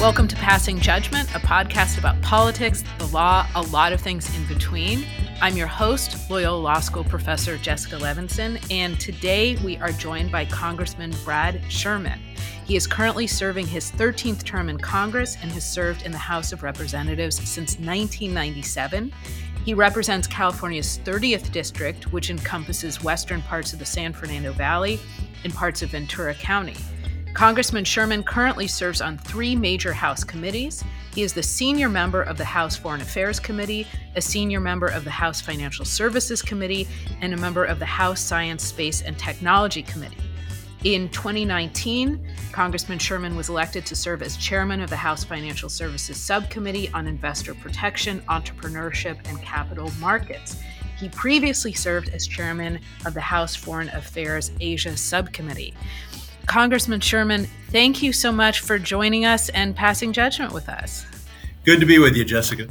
Welcome to Passing Judgment, a podcast about politics, the law, a lot of things in between. I'm your host, Loyola Law School professor Jessica Levinson, and today we are joined by Congressman Brad Sherman. He is currently serving his 13th term in Congress and has served in the House of Representatives since 1997. He represents California's 30th district, which encompasses western parts of the San Fernando Valley and parts of Ventura County. Congressman Sherman currently serves on three major House committees. He is the senior member of the House Foreign Affairs Committee, a senior member of the House Financial Services Committee, and a member of the House Science, Space, and Technology Committee. In 2019, Congressman Sherman was elected to serve as chairman of the House Financial Services Subcommittee on Investor Protection, Entrepreneurship, and Capital Markets. He previously served as chairman of the House Foreign Affairs Asia Subcommittee. Congressman Sherman, thank you so much for joining us and passing judgment with us. Good to be with you, Jessica.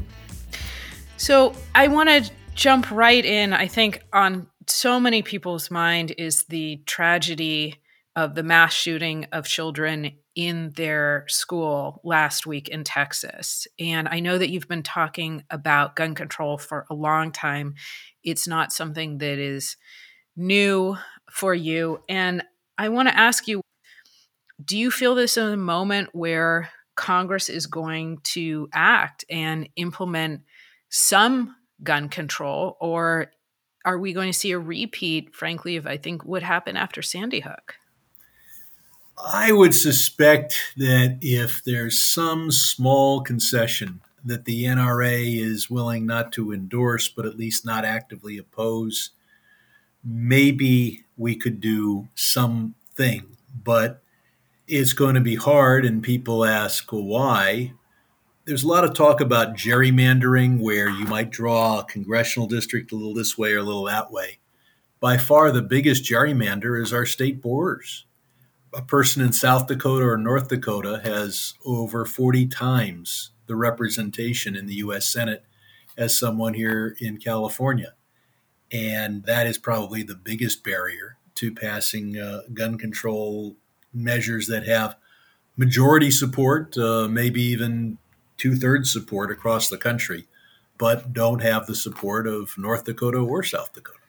So, I want to jump right in. I think on so many people's mind is the tragedy of the mass shooting of children in their school last week in Texas. And I know that you've been talking about gun control for a long time. It's not something that is new for you. And I want to ask you do you feel this is a moment where Congress is going to act and implement some gun control, or are we going to see a repeat, frankly, of I think what happened after Sandy Hook? I would suspect that if there's some small concession that the NRA is willing not to endorse, but at least not actively oppose, maybe we could do something. But it's going to be hard, and people ask well, why. There's a lot of talk about gerrymandering, where you might draw a congressional district a little this way or a little that way. By far, the biggest gerrymander is our state borders. A person in South Dakota or North Dakota has over 40 times the representation in the U.S. Senate as someone here in California. And that is probably the biggest barrier to passing uh, gun control measures that have majority support, uh, maybe even two thirds support across the country, but don't have the support of North Dakota or South Dakota.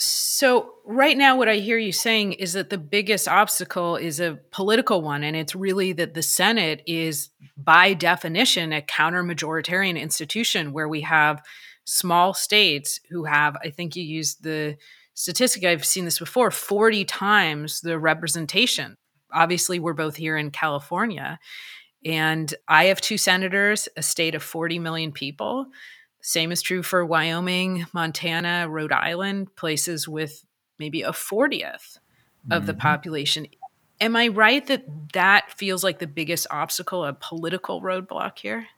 So, right now, what I hear you saying is that the biggest obstacle is a political one, and it's really that the Senate is, by definition, a counter majoritarian institution where we have small states who have, I think you used the statistic, I've seen this before 40 times the representation. Obviously, we're both here in California. And I have two senators, a state of 40 million people. Same is true for Wyoming, Montana, Rhode Island, places with maybe a 40th mm-hmm. of the mm-hmm. population. Am I right that that feels like the biggest obstacle, a political roadblock here?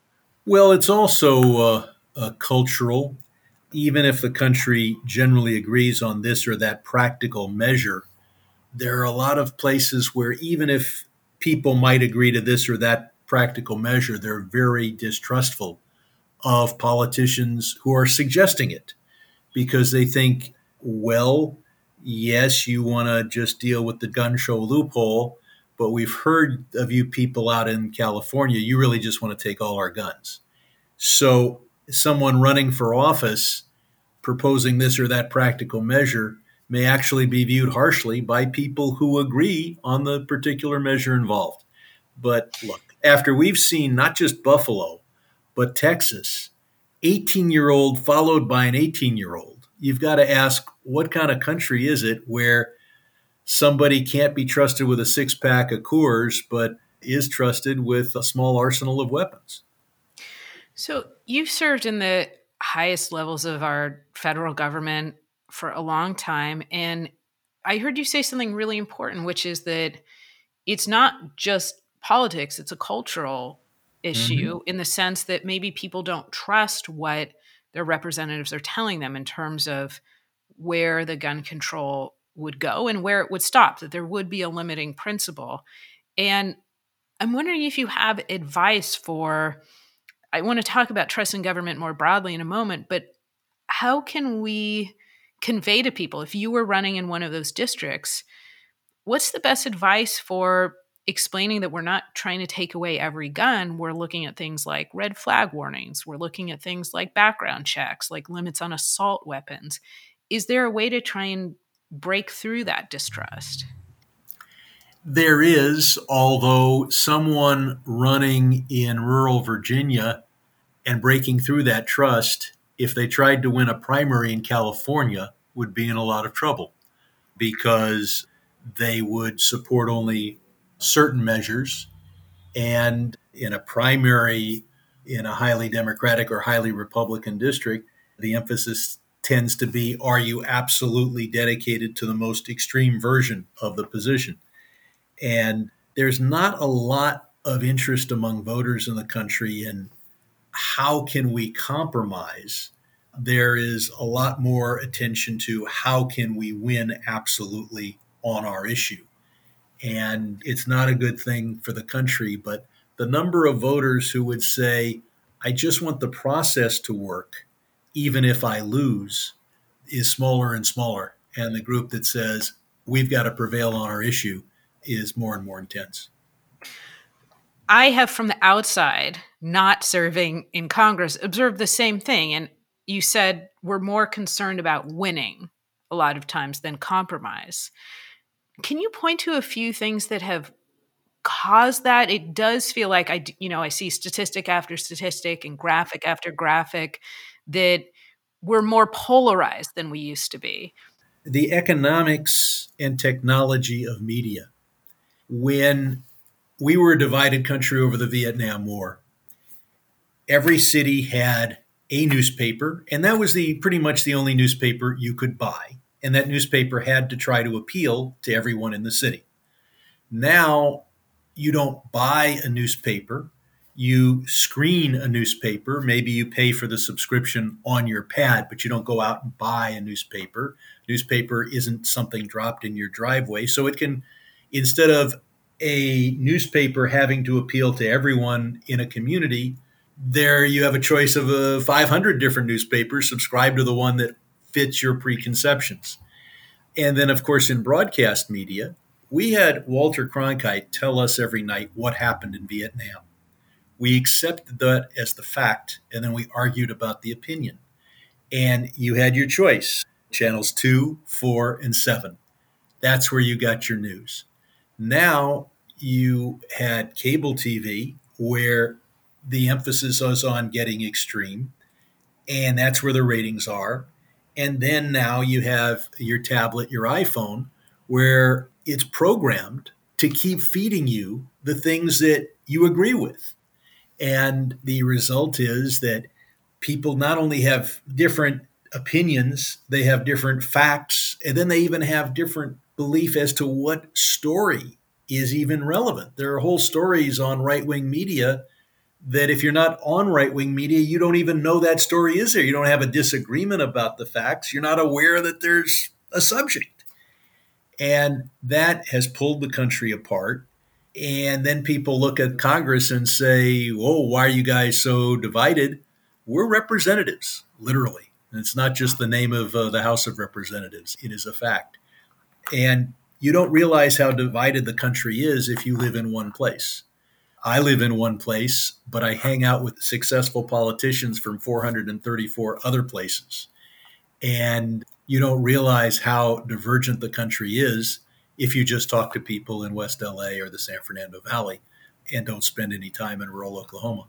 Well, it's also uh, cultural even if the country generally agrees on this or that practical measure, there are a lot of places where even if people might agree to this or that practical measure, they're very distrustful of politicians who are suggesting it because they think, well, yes, you want to just deal with the gun show loophole, but we've heard of you people out in California, you really just want to take all our guns. So someone running for office proposing this or that practical measure may actually be viewed harshly by people who agree on the particular measure involved. But look, after we've seen not just Buffalo, but Texas, 18 year old followed by an 18 year old, you've got to ask what kind of country is it where somebody can't be trusted with a six pack of Coors, but is trusted with a small arsenal of weapons? So you served in the highest levels of our federal government for a long time. And I heard you say something really important, which is that it's not just politics, it's a cultural issue mm-hmm. in the sense that maybe people don't trust what their representatives are telling them in terms of where the gun control would go and where it would stop, that there would be a limiting principle. And I'm wondering if you have advice for I want to talk about trust in government more broadly in a moment, but how can we convey to people if you were running in one of those districts, what's the best advice for explaining that we're not trying to take away every gun. We're looking at things like red flag warnings. We're looking at things like background checks, like limits on assault weapons. Is there a way to try and break through that distrust? There is, although someone running in rural Virginia and breaking through that trust, if they tried to win a primary in California, would be in a lot of trouble because they would support only certain measures. And in a primary, in a highly Democratic or highly Republican district, the emphasis tends to be are you absolutely dedicated to the most extreme version of the position? And there's not a lot of interest among voters in the country in how can we compromise. There is a lot more attention to how can we win absolutely on our issue. And it's not a good thing for the country, but the number of voters who would say, I just want the process to work, even if I lose, is smaller and smaller. And the group that says, we've got to prevail on our issue is more and more intense. I have, from the outside, not serving in Congress, observed the same thing. And you said we're more concerned about winning a lot of times than compromise. Can you point to a few things that have caused that? It does feel like I, you know, I see statistic after statistic and graphic after graphic that we're more polarized than we used to be. The economics and technology of media. When we were a divided country over the Vietnam War, every city had a newspaper, and that was the pretty much the only newspaper you could buy and that newspaper had to try to appeal to everyone in the city. Now you don't buy a newspaper, you screen a newspaper. Maybe you pay for the subscription on your pad, but you don't go out and buy a newspaper. Newspaper isn't something dropped in your driveway. So it can, instead of a newspaper having to appeal to everyone in a community, there you have a choice of uh, 500 different newspapers. Subscribe to the one that fits your preconceptions. And then, of course, in broadcast media, we had Walter Cronkite tell us every night what happened in Vietnam. We accepted that as the fact, and then we argued about the opinion. And you had your choice channels two, four, and seven. That's where you got your news. Now you had cable TV where the emphasis was on getting extreme, and that's where the ratings are. And then now you have your tablet, your iPhone, where it's programmed to keep feeding you the things that you agree with. And the result is that people not only have different opinions, they have different facts, and then they even have different belief as to what story is even relevant. There are whole stories on right wing media that if you're not on right wing media, you don't even know that story is there. You don't have a disagreement about the facts. You're not aware that there's a subject. And that has pulled the country apart. And then people look at Congress and say, whoa, why are you guys so divided? We're representatives, literally. And it's not just the name of uh, the House of Representatives, it is a fact. And you don't realize how divided the country is if you live in one place. I live in one place, but I hang out with successful politicians from 434 other places. And you don't realize how divergent the country is if you just talk to people in West LA or the San Fernando Valley and don't spend any time in rural Oklahoma.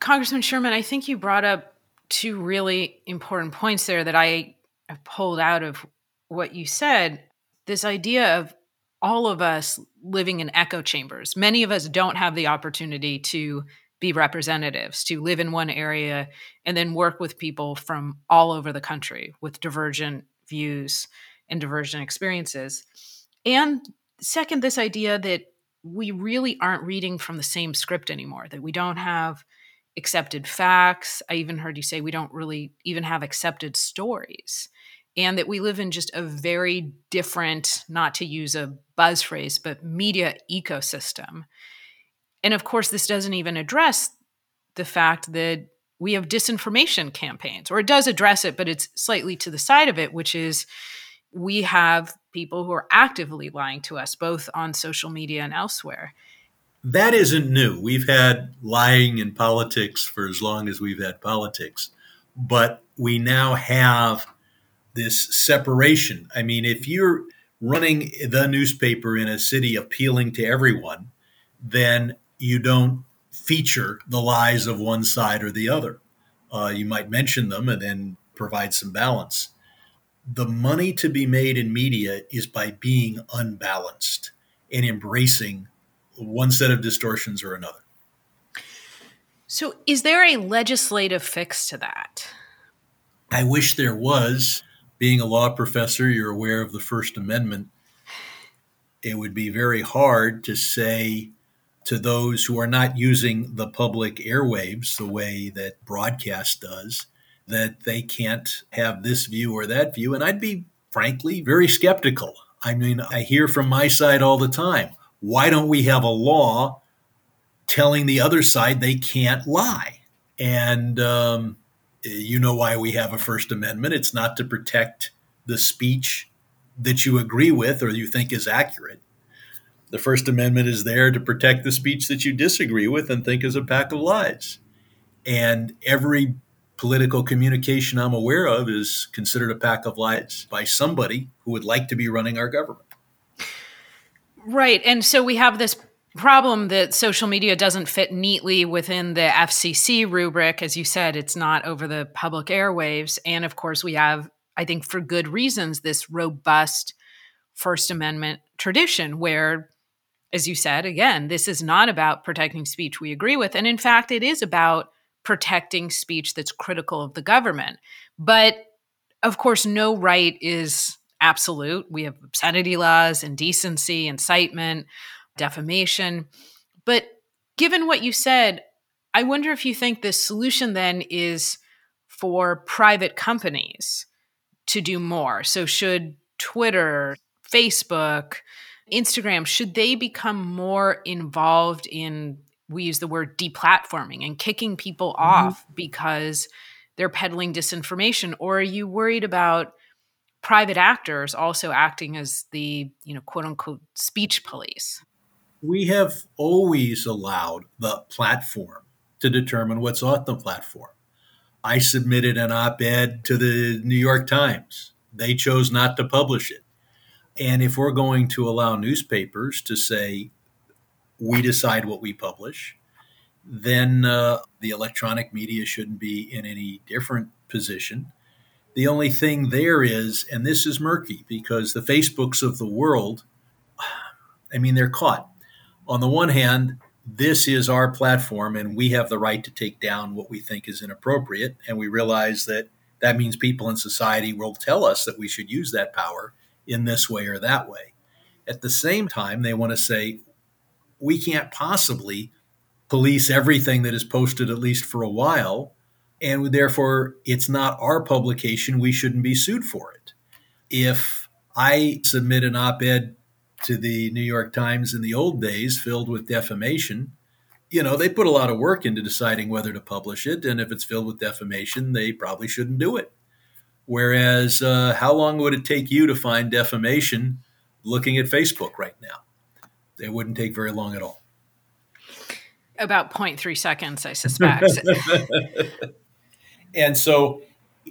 Congressman Sherman, I think you brought up two really important points there that I pulled out of what you said. This idea of all of us living in echo chambers. Many of us don't have the opportunity to be representatives, to live in one area and then work with people from all over the country with divergent views and divergent experiences. And second, this idea that we really aren't reading from the same script anymore, that we don't have accepted facts. I even heard you say we don't really even have accepted stories and that we live in just a very different, not to use a buzz phrase, but media ecosystem. And of course, this doesn't even address the fact that we have disinformation campaigns, or it does address it, but it's slightly to the side of it, which is we have people who are actively lying to us, both on social media and elsewhere. That isn't new. We've had lying in politics for as long as we've had politics. But we now have this separation. I mean, if you're running the newspaper in a city appealing to everyone, then you don't feature the lies of one side or the other. Uh, you might mention them and then provide some balance. The money to be made in media is by being unbalanced and embracing one set of distortions or another. So, is there a legislative fix to that? I wish there was. Being a law professor, you're aware of the First Amendment. It would be very hard to say to those who are not using the public airwaves the way that broadcast does that they can't have this view or that view. And I'd be, frankly, very skeptical. I mean, I hear from my side all the time why don't we have a law telling the other side they can't lie? And um, you know why we have a First Amendment. It's not to protect the speech that you agree with or you think is accurate. The First Amendment is there to protect the speech that you disagree with and think is a pack of lies. And every political communication I'm aware of is considered a pack of lies by somebody who would like to be running our government. Right. And so we have this problem that social media doesn't fit neatly within the FCC rubric. As you said, it's not over the public airwaves. And of course, we have, I think, for good reasons, this robust First Amendment tradition where as you said, again, this is not about protecting speech we agree with. And in fact, it is about protecting speech that's critical of the government. But of course, no right is absolute. We have obscenity laws, indecency, incitement, defamation. But given what you said, I wonder if you think the solution then is for private companies to do more. So, should Twitter, Facebook, Instagram, should they become more involved in, we use the word deplatforming and kicking people mm-hmm. off because they're peddling disinformation? Or are you worried about private actors also acting as the, you know, quote unquote speech police? We have always allowed the platform to determine what's on the platform. I submitted an op ed to the New York Times. They chose not to publish it. And if we're going to allow newspapers to say, we decide what we publish, then uh, the electronic media shouldn't be in any different position. The only thing there is, and this is murky because the Facebooks of the world, I mean, they're caught. On the one hand, this is our platform and we have the right to take down what we think is inappropriate. And we realize that that means people in society will tell us that we should use that power in this way or that way. At the same time, they want to say, we can't possibly police everything that is posted, at least for a while. And therefore, it's not our publication. We shouldn't be sued for it. If I submit an op ed to the New York Times in the old days filled with defamation, you know, they put a lot of work into deciding whether to publish it. And if it's filled with defamation, they probably shouldn't do it. Whereas, uh, how long would it take you to find defamation looking at Facebook right now? It wouldn't take very long at all. About 0.3 seconds, I suspect. and so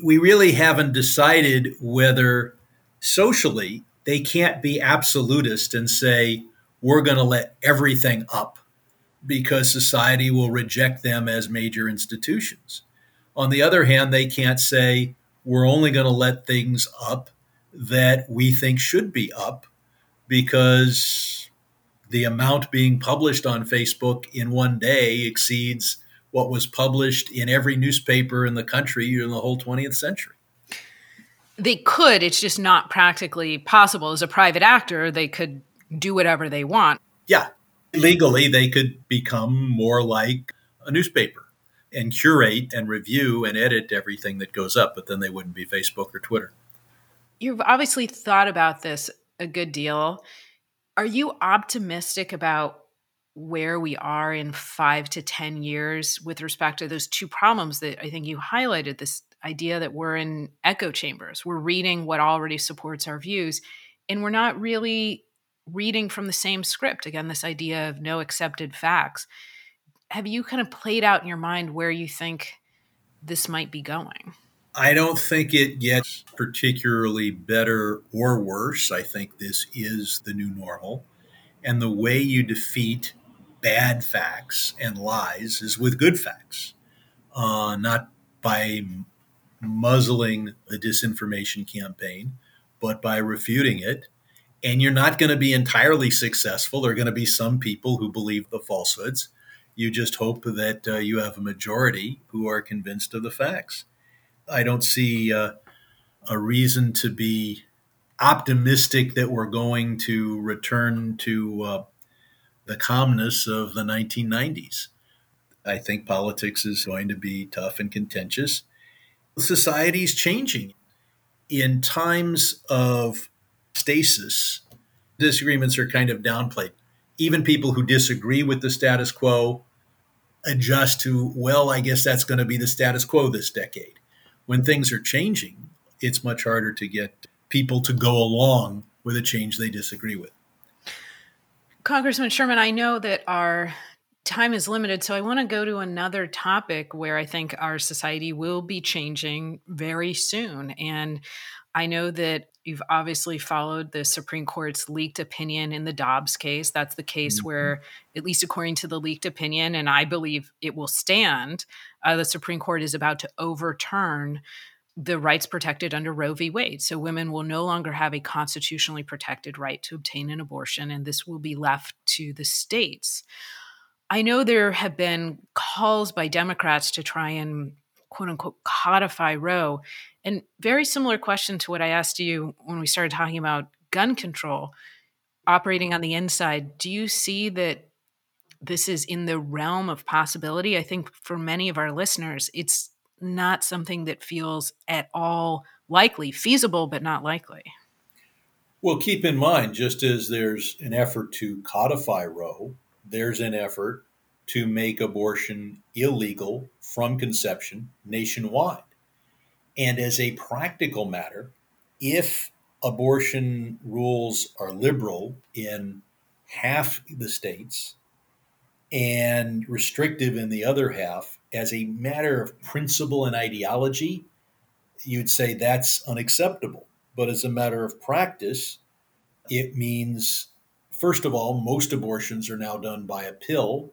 we really haven't decided whether socially they can't be absolutist and say, we're going to let everything up because society will reject them as major institutions. On the other hand, they can't say, we're only going to let things up that we think should be up because the amount being published on Facebook in one day exceeds what was published in every newspaper in the country in the whole 20th century. They could, it's just not practically possible. As a private actor, they could do whatever they want. Yeah. Legally, they could become more like a newspaper and curate and review and edit everything that goes up, but then they wouldn't be Facebook or Twitter. You've obviously thought about this a good deal. Are you optimistic about where we are in five to 10 years with respect to those two problems that I think you highlighted this idea that we're in echo chambers? We're reading what already supports our views and we're not really reading from the same script. Again, this idea of no accepted facts. Have you kind of played out in your mind where you think this might be going? I don't think it gets particularly better or worse. I think this is the new normal. And the way you defeat bad facts and lies is with good facts, uh, not by muzzling the disinformation campaign, but by refuting it. And you're not going to be entirely successful. There are going to be some people who believe the falsehoods. You just hope that uh, you have a majority who are convinced of the facts. I don't see uh, a reason to be optimistic that we're going to return to uh, the calmness of the 1990s. I think politics is going to be tough and contentious. Society is changing. In times of stasis, disagreements are kind of downplayed. Even people who disagree with the status quo adjust to, well, I guess that's going to be the status quo this decade. When things are changing, it's much harder to get people to go along with a change they disagree with. Congressman Sherman, I know that our time is limited, so I want to go to another topic where I think our society will be changing very soon. And I know that you've obviously followed the Supreme Court's leaked opinion in the Dobbs case. That's the case mm-hmm. where, at least according to the leaked opinion, and I believe it will stand, uh, the Supreme Court is about to overturn the rights protected under Roe v. Wade. So women will no longer have a constitutionally protected right to obtain an abortion, and this will be left to the states. I know there have been calls by Democrats to try and quote unquote codify Roe. And very similar question to what I asked you when we started talking about gun control operating on the inside. Do you see that this is in the realm of possibility? I think for many of our listeners, it's not something that feels at all likely, feasible, but not likely. Well, keep in mind, just as there's an effort to codify Roe, there's an effort to make abortion illegal from conception nationwide. And as a practical matter, if abortion rules are liberal in half the states and restrictive in the other half, as a matter of principle and ideology, you'd say that's unacceptable. But as a matter of practice, it means, first of all, most abortions are now done by a pill.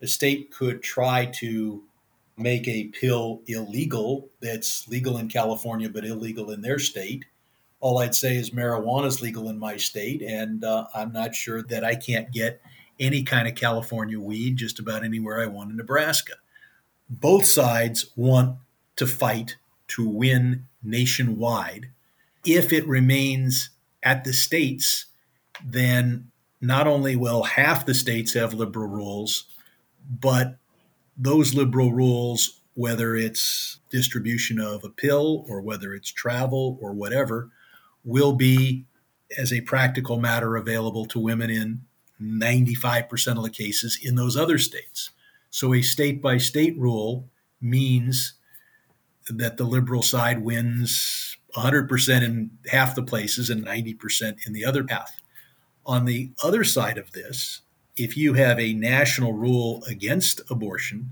The state could try to make a pill illegal that's legal in California but illegal in their state. All I'd say is marijuana is legal in my state, and uh, I'm not sure that I can't get any kind of California weed just about anywhere I want in Nebraska both sides want to fight to win nationwide. If it remains at the states, then not only will half the states have liberal rules, but those liberal rules, whether it's distribution of a pill or whether it's travel or whatever, will be, as a practical matter, available to women in 95% of the cases in those other states. So a state by state rule means that the liberal side wins 100% in half the places and 90% in the other half. On the other side of this, if you have a national rule against abortion,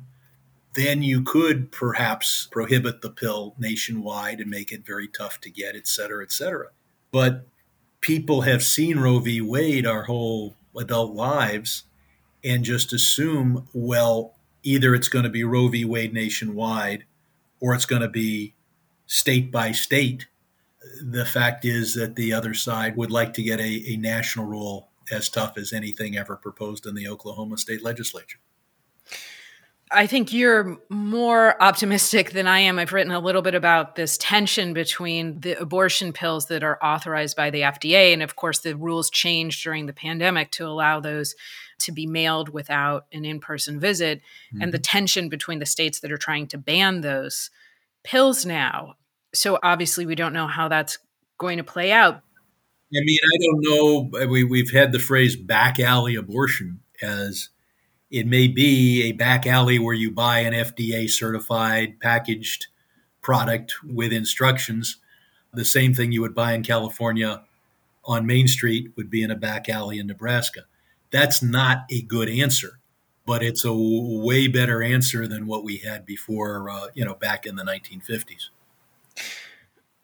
then you could perhaps prohibit the pill nationwide and make it very tough to get, et cetera, et cetera. But people have seen Roe v. Wade our whole adult lives and just assume, well, either it's going to be Roe v. Wade nationwide or it's going to be state by state. The fact is that the other side would like to get a, a national rule as tough as anything ever proposed in the Oklahoma state legislature. I think you're more optimistic than I am. I've written a little bit about this tension between the abortion pills that are authorized by the FDA. And of course, the rules changed during the pandemic to allow those to be mailed without an in person visit, mm-hmm. and the mm-hmm. tension between the states that are trying to ban those pills now. So obviously, we don't know how that's going to play out. I mean, I don't know. We, we've had the phrase back alley abortion as it may be a back alley where you buy an FDA certified packaged product with instructions, the same thing you would buy in California on Main Street would be in a back alley in Nebraska. That's not a good answer, but it's a way better answer than what we had before, uh, you know, back in the 1950s.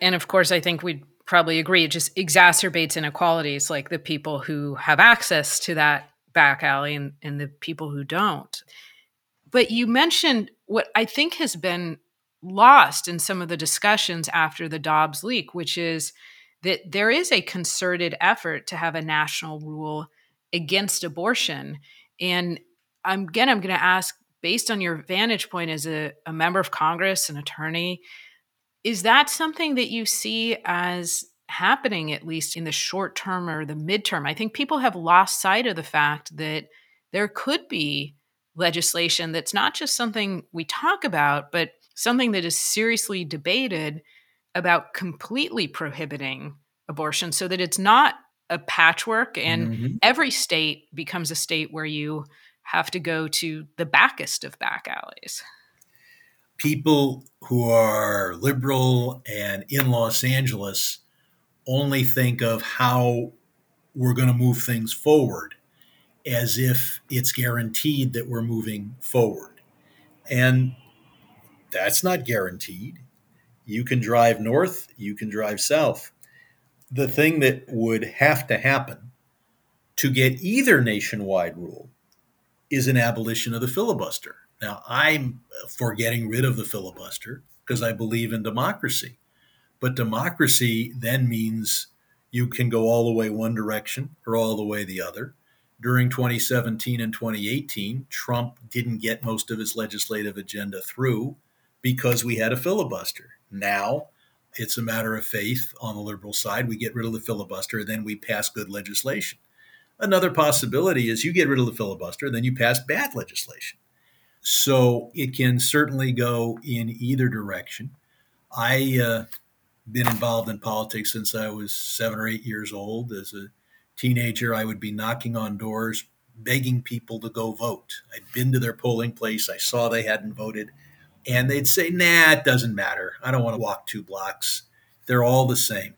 And of course, I think we'd probably agree it just exacerbates inequalities like the people who have access to that back alley and, and the people who don't. But you mentioned what I think has been lost in some of the discussions after the Dobbs leak, which is that there is a concerted effort to have a national rule against abortion. And I'm, again, I'm going to ask, based on your vantage point as a, a member of Congress, an attorney, is that something that you see as happening, at least in the short term or the midterm? I think people have lost sight of the fact that there could be legislation that's not just something we talk about, but something that is seriously debated about completely prohibiting abortion so that it's not a patchwork and mm-hmm. every state becomes a state where you have to go to the backest of back alleys. People who are liberal and in Los Angeles only think of how we're going to move things forward as if it's guaranteed that we're moving forward. And that's not guaranteed. You can drive north, you can drive south. The thing that would have to happen to get either nationwide rule is an abolition of the filibuster. Now, I'm for getting rid of the filibuster because I believe in democracy. But democracy then means you can go all the way one direction or all the way the other. During 2017 and 2018, Trump didn't get most of his legislative agenda through because we had a filibuster. Now it's a matter of faith on the liberal side. We get rid of the filibuster, then we pass good legislation. Another possibility is you get rid of the filibuster, then you pass bad legislation. So it can certainly go in either direction. I uh, been involved in politics since I was seven or eight years old. As a teenager, I would be knocking on doors, begging people to go vote. I'd been to their polling place. I saw they hadn't voted and they'd say, nah, it doesn't matter. I don't want to walk two blocks. They're all the same.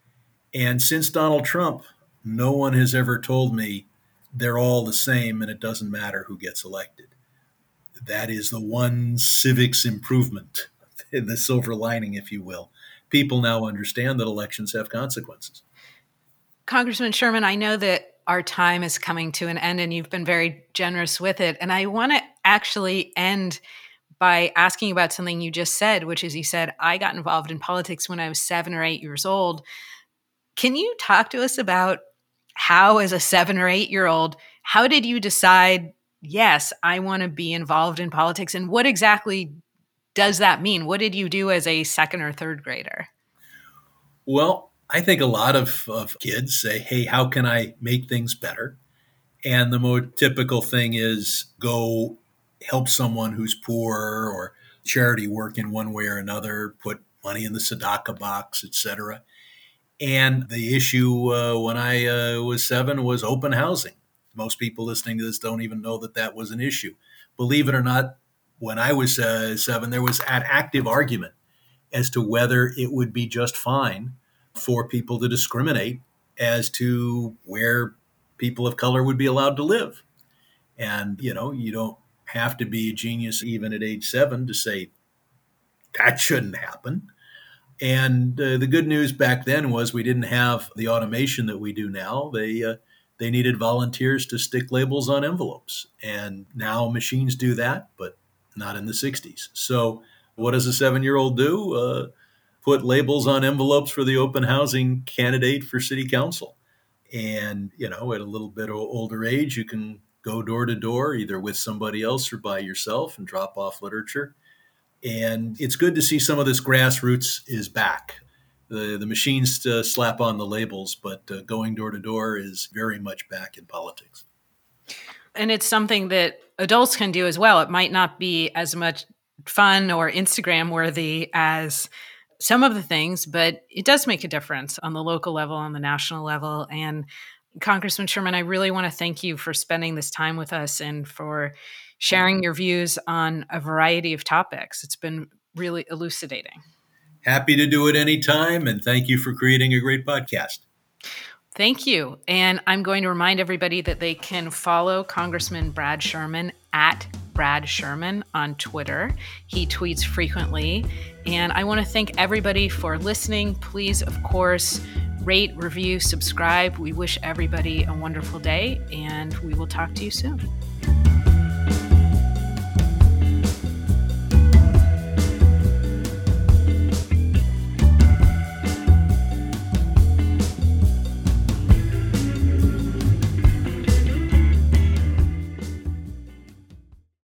And since Donald Trump, no one has ever told me they're all the same and it doesn't matter who gets elected. That is the one civics improvement, the silver lining, if you will. People now understand that elections have consequences. Congressman Sherman, I know that our time is coming to an end and you've been very generous with it. And I want to actually end by asking about something you just said, which is you said, I got involved in politics when I was seven or eight years old. Can you talk to us about how, as a seven or eight year old, how did you decide, yes, I want to be involved in politics? And what exactly does that mean? What did you do as a second or third grader? Well, I think a lot of, of kids say, hey, how can I make things better? And the more typical thing is go help someone who's poor or charity work in one way or another, put money in the tzedakah box, etc. And the issue uh, when I uh, was seven was open housing. Most people listening to this don't even know that that was an issue. Believe it or not, when I was uh, seven, there was an active argument as to whether it would be just fine for people to discriminate as to where people of color would be allowed to live. And, you know, you don't have to be a genius even at age seven to say that shouldn't happen. And uh, the good news back then was we didn't have the automation that we do now. They uh, they needed volunteers to stick labels on envelopes, and now machines do that, but not in the '60s. So, what does a seven-year-old do? Uh, put labels on envelopes for the open housing candidate for city council. And you know, at a little bit older age, you can go door to door, either with somebody else or by yourself, and drop off literature. And it's good to see some of this grassroots is back. The, the machines slap on the labels, but uh, going door to door is very much back in politics. And it's something that adults can do as well. It might not be as much fun or Instagram worthy as some of the things, but it does make a difference on the local level, on the national level. And Congressman Sherman, I really want to thank you for spending this time with us and for sharing your views on a variety of topics. It's been really elucidating. Happy to do it anytime, and thank you for creating a great podcast. Thank you. And I'm going to remind everybody that they can follow Congressman Brad Sherman at Brad Sherman on Twitter. He tweets frequently. And I want to thank everybody for listening. Please, of course, rate, review, subscribe. We wish everybody a wonderful day, and we will talk to you soon.